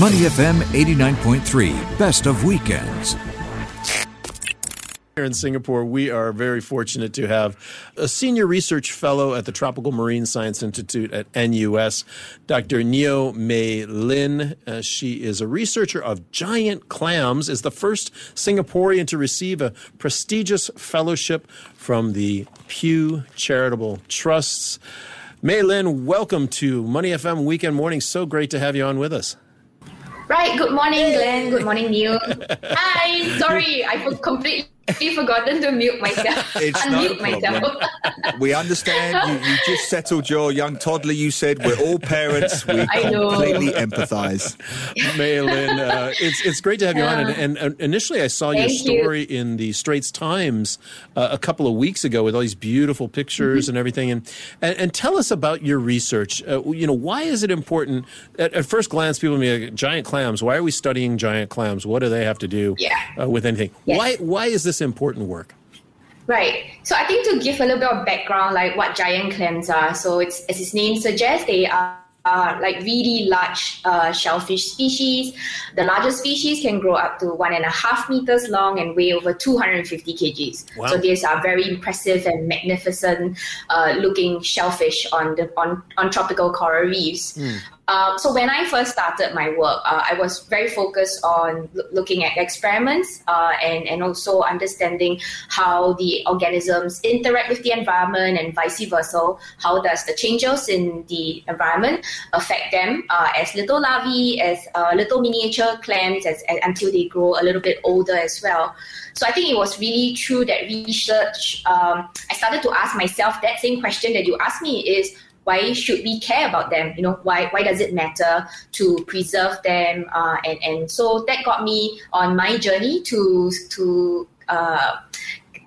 Money FM 89.3, best of weekends. Here in Singapore, we are very fortunate to have a senior research fellow at the Tropical Marine Science Institute at NUS, Dr. Neo Mei Lin. Uh, she is a researcher of giant clams, is the first Singaporean to receive a prestigious fellowship from the Pew Charitable Trusts. Mei Lin, welcome to Money FM Weekend Morning. So great to have you on with us. Right. Good morning, Glenn. Good morning, Neil. Hi. Sorry, I was completely I've forgotten to mute myself. It's Unmute no myself. we understand you, you just settled your young toddler. You said we're all parents. We completely empathise. Mei Lin, uh, it's it's great to have you on. And, and, initially, I saw your story you. in the Straits Times uh, a couple of weeks ago with all these beautiful pictures mm-hmm. and everything. And, and, and tell us about your research. Uh, you know, why is it important? At, at first glance, people may be like, giant clams. Why are we studying giant clams? What do they have to do yeah. Uh, with anything? Yes. Why why is this this important work? Right. So I think to give a little bit of background, like what giant clams are. So it's as its name suggests, they are are like really large uh, shellfish species. The largest species can grow up to one and a half meters long and weigh over 250 kgs. Wow. So these are very impressive and magnificent uh, looking shellfish on the on, on tropical coral reefs. Mm. Um, so when I first started my work, uh, I was very focused on l- looking at experiments uh, and and also understanding how the organisms interact with the environment and vice versa. How does the changes in the environment affect them uh, as little larvae, as uh, little miniature clams, as, as, until they grow a little bit older as well. So I think it was really through that research um, I started to ask myself that same question that you asked me is why should we care about them? You know, why why does it matter to preserve them? Uh, and and so that got me on my journey to to uh,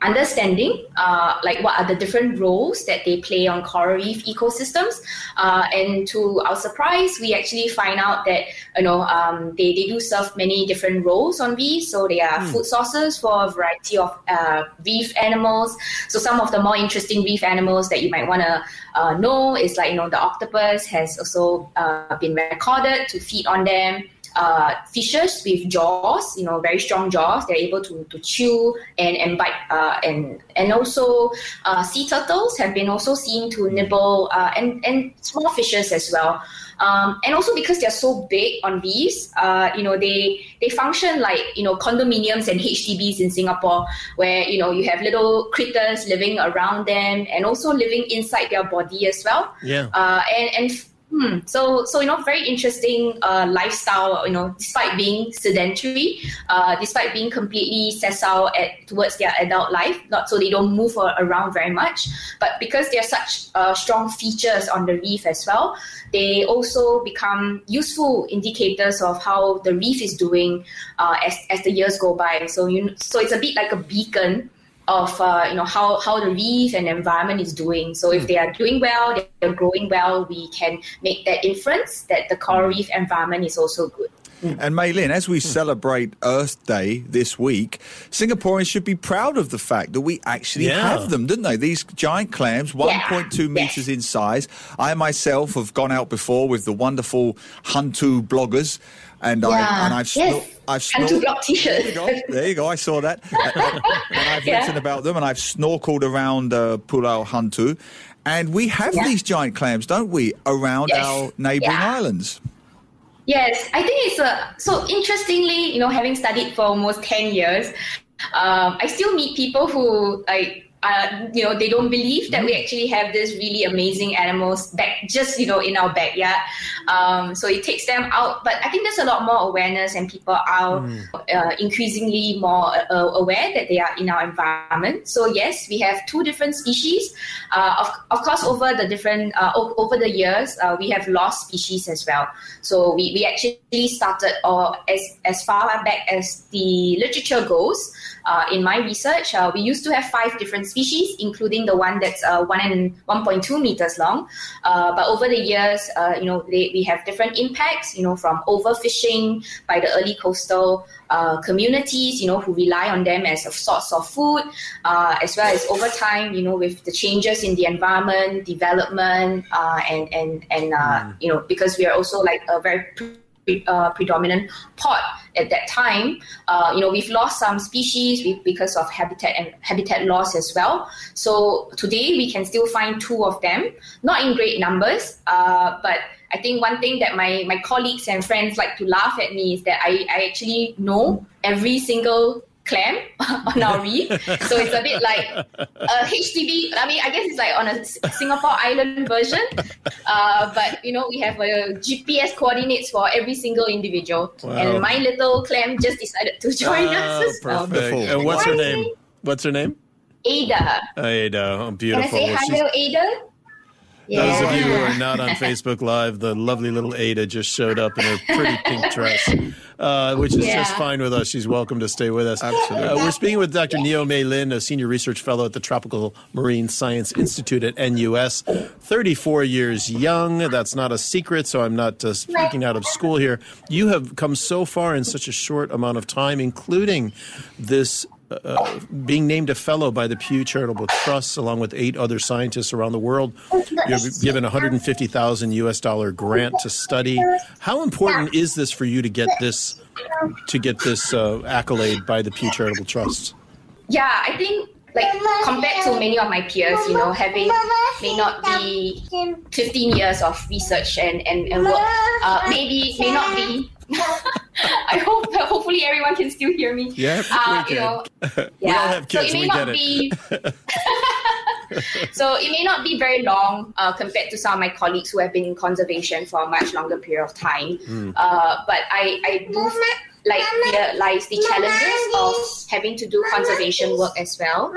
understanding uh, like what are the different roles that they play on coral reef ecosystems. Uh, and to our surprise we actually find out that you know um, they, they do serve many different roles on reefs. So they are mm. food sources for a variety of uh, reef animals. So some of the more interesting reef animals that you might want to uh, know is like you know the octopus has also uh, been recorded to feed on them uh, fishes with jaws, you know, very strong jaws. They're able to, to chew and, and bite. Uh, and and also uh, sea turtles have been also seen to nibble uh, and, and small fishes as well. Um, and also because they're so big on these, uh, you know, they they function like you know condominiums and HDBs in Singapore, where you know you have little critters living around them and also living inside their body as well. Yeah. Uh, and and Hmm. So, so you know, very interesting uh, lifestyle. You know, despite being sedentary, uh, despite being completely sessile at towards their adult life, not so they don't move around very much, but because they are such uh, strong features on the reef as well, they also become useful indicators of how the reef is doing uh, as as the years go by. So you, so it's a bit like a beacon of uh, you know how, how the reef and environment is doing. So if hmm. they are doing well, they're growing well, we can make that inference that the coral reef environment is also good. And Mei Lin, as we celebrate Earth Day this week, Singaporeans should be proud of the fact that we actually yeah. have them, didn't they? These giant clams, 1.2 yeah. meters in size. I myself have gone out before with the wonderful Hantu bloggers and yeah. I and I've yes. I've snor- block t-shirts. There you go. There you go. I saw that, and I've yeah. written about them, and I've snorkeled around uh, Pulau Hantu, and we have yeah. these giant clams, don't we, around yes. our neighbouring islands. Yes, I think it's a so interestingly, you know, having studied for almost ten years, um, I still meet people who like uh, you know, they don't believe that we mm. actually have this really amazing animals back just, you know, in our backyard. Um, so it takes them out. But I think there's a lot more awareness and people are mm. uh, increasingly more uh, aware that they are in our environment. So yes, we have two different species. Uh, of, of course, over the different, uh, over the years, uh, we have lost species as well. So we, we actually started or as, as far back as the literature goes, uh, in my research, uh, we used to have five different species, including the one that's uh, one and 1.2 meters long. Uh, but over the years, uh, you know, they, we have different impacts. You know, from overfishing by the early coastal uh, communities, you know, who rely on them as a source of food, as well as over time, you know, with the changes in the environment, development, and and and mm. you know, because we are also like a very uh, predominant pot at that time. Uh, you know, we've lost some species because of habitat and habitat loss as well. So today we can still find two of them, not in great numbers, uh, but I think one thing that my, my colleagues and friends like to laugh at me is that I, I actually know every single clam on our reef. so it's a bit like a HDB. I mean, I guess it's like on a Singapore island version. Uh, but, you know, we have a GPS coordinates for every single individual. Wow. And my little clam just decided to join us as well. Perfect. And what's her name? What's her name? Ada. Ada. Oh, beautiful. Can I say hi, Ada? Yeah. Those of you who are not on Facebook Live, the lovely little Ada just showed up in her pretty pink dress, uh, which is yeah. just fine with us. She's welcome to stay with us. Absolutely. Uh, we're speaking with Dr. Neo Mei Lin, a senior research fellow at the Tropical Marine Science Institute at NUS. 34 years young. That's not a secret, so I'm not uh, speaking out of school here. You have come so far in such a short amount of time, including this uh, being named a fellow by the Pew Charitable Trust, along with eight other scientists around the world. You're given 150,000 US dollar grant to study. How important is this for you to get this to get this uh, accolade by the Pew Charitable Trust? Yeah, I think like compared to many of my peers, you know, having may not be 15 years of research and and, and work, uh, maybe may not be I hopefully everyone can still hear me. Yeah, uh, you know, yeah. we all have kids. So it may not be. so it may not be very long uh, compared to some of my colleagues who have been in conservation for a much longer period of time. Mm. Uh, but I, I do like realize the challenges of having to do conservation work as well.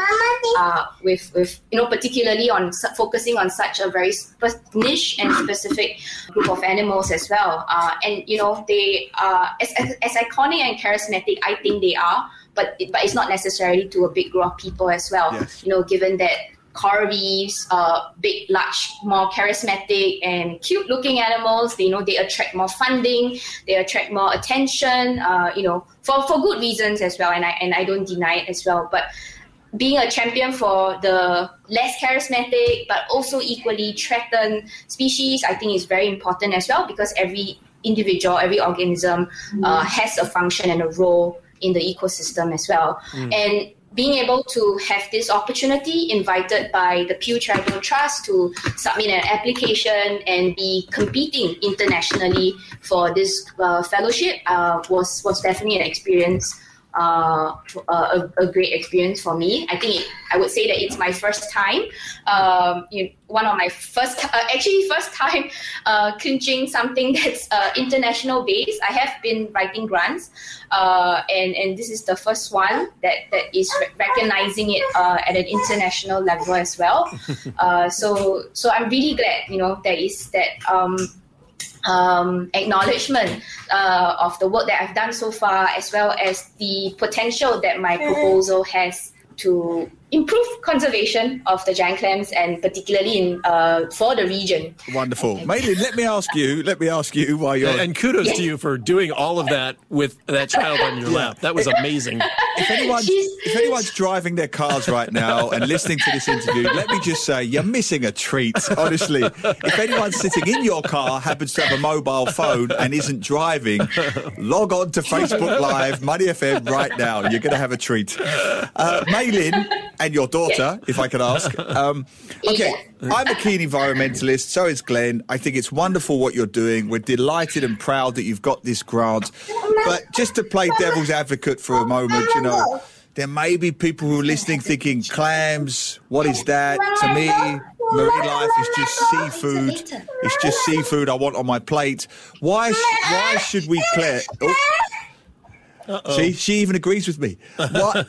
Uh, with with you know particularly on su- focusing on such a very sp- niche and specific group of animals as well. Uh, and you know they are as, as, as iconic and charismatic. I think they are. But, but it's not necessarily to a big group of people as well. Yes. You know, given that coral reefs, uh, big, large, more charismatic and cute-looking animals. They, you know, they attract more funding, they attract more attention. Uh, you know, for, for good reasons as well, and I and I don't deny it as well. But being a champion for the less charismatic but also equally threatened species, I think is very important as well because every individual, every organism uh, has a function and a role in the ecosystem as well. Mm. And being able to have this opportunity invited by the Pew Charitable Trust to submit an application and be competing internationally for this uh, fellowship uh, was was definitely an experience uh, a, a, great experience for me. I think it, I would say that it's my first time, um, you know, one of my first, uh, actually first time uh, clinching something that's uh, international based. I have been writing grants, uh, and and this is the first one that that is re- recognizing it at an international level as well. so so I'm really glad, you know, there is that. Um, um, acknowledgement uh, of the work that I've done so far, as well as the potential that my proposal has to improve conservation of the giant clams and particularly in uh, for the region. Wonderful, Mei Lin. Let me ask you. Let me ask you why you're. And kudos yes. to you for doing all of that with that child on your lap. That was amazing. If anyone's if anyone's driving their cars right now and listening to this interview, let me just say you're missing a treat. Honestly, if anyone sitting in your car happens to have a mobile phone and isn't driving, log on to Facebook Live, Money FM right now. You're going to have a treat. Uh, Mei Lin and your daughter, if I could ask. Um, okay, I'm a keen environmentalist. So is Glenn. I think it's wonderful what you're doing. We're delighted and proud that you've got this grant. But just to play devil's advocate for a moment, you know, there may be people who are listening thinking, clams, what is that? To me, marine life is just seafood. It's just seafood I want on my plate. Why, why should we, Claire? Oh, uh-oh. See, she even agrees with me. Why,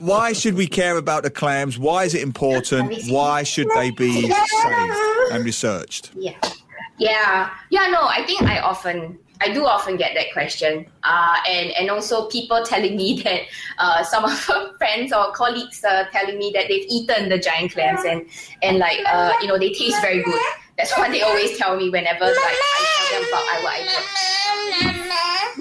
why should we care about the clams? Why is it important? Why should they be saved and researched? Yeah, yeah, yeah. No, I think I often, I do often get that question, uh, and and also people telling me that uh, some of friends or colleagues are telling me that they've eaten the giant clams and and like uh, you know they taste very good. That's what they always tell me whenever like I tell them about I, what I do.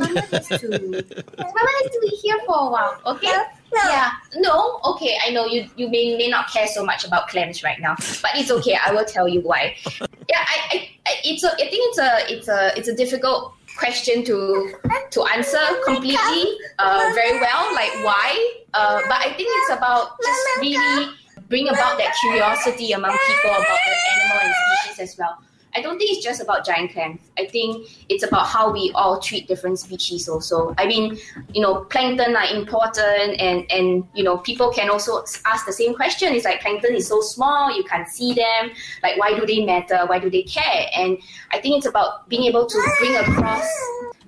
Mama needs to. Mama needs to be here for a while. Okay. No. Yeah. No. Okay. I know you. You may may not care so much about clams right now, but it's okay. I will tell you why. Yeah. I. I it's a. I think it's a. It's a. It's a difficult question to to answer completely uh, very well, like why. Uh, but I think it's about just really bring about that curiosity among people about the animal and species as well. I don't think it's just about giant clams. I think it's about how we all treat different species also. I mean, you know, plankton are important and and you know, people can also ask the same question. It's like plankton is so small, you can't see them. Like why do they matter? Why do they care? And I think it's about being able to bring across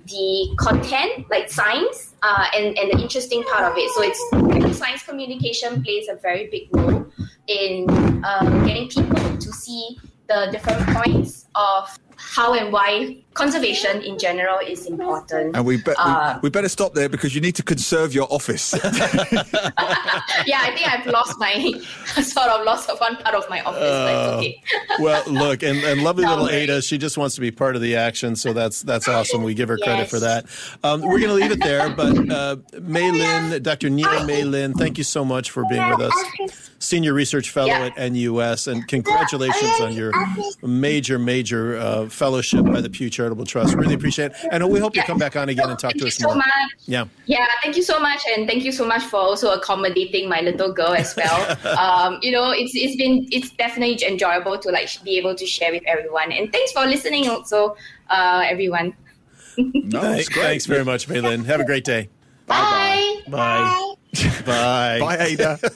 the content, like science, uh, and, and the interesting part of it. So it's science communication plays a very big role in um, getting people to see the different points of how and why conservation in general is important. And we, be- uh, we, we, better stop there because you need to conserve your office. yeah, I think I've lost my sort of lost one part of my office. Uh, okay. well, look, and, and lovely no, little Ada, she just wants to be part of the action, so that's that's awesome. We give her yes. credit for that. Um, we're going to leave it there, but uh, Mei Lin, Dr. Neo Mei Lin, thank you so much for being with us, senior research fellow yeah. at NUS, and congratulations on your major, major uh, fellowship by the Pew Charitable Trust. Really appreciate it. And we hope you come back on again and talk thank to us so more. Much. Yeah. Yeah, thank you so much. And thank you so much for also accommodating my little girl as well. um, you know, it's it's been it's definitely enjoyable to like be able to share with everyone. And thanks for listening also, uh, everyone. no, thanks, thanks very much, Mei Lin. Have a great day. Bye. Bye. Bye. Bye, Ada.